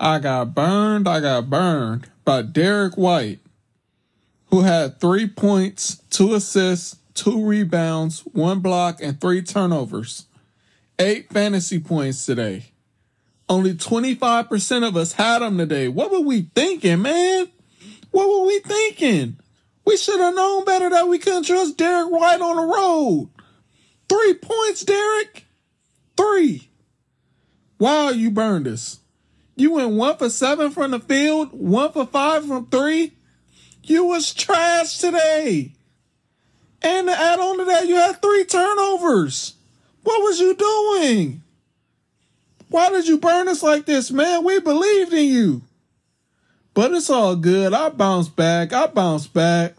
I got burned. I got burned by Derek White, who had three points, two assists, two rebounds, one block, and three turnovers. Eight fantasy points today. Only 25% of us had him today. What were we thinking, man? What were we thinking? We should have known better that we couldn't trust Derek White on the road. Three points, Derek. Three. Wow, you burned us. You went one for seven from the field, one for five from three. You was trash today. And to add on to that, you had three turnovers. What was you doing? Why did you burn us like this, man? We believed in you. But it's all good. I bounced back. I bounced back.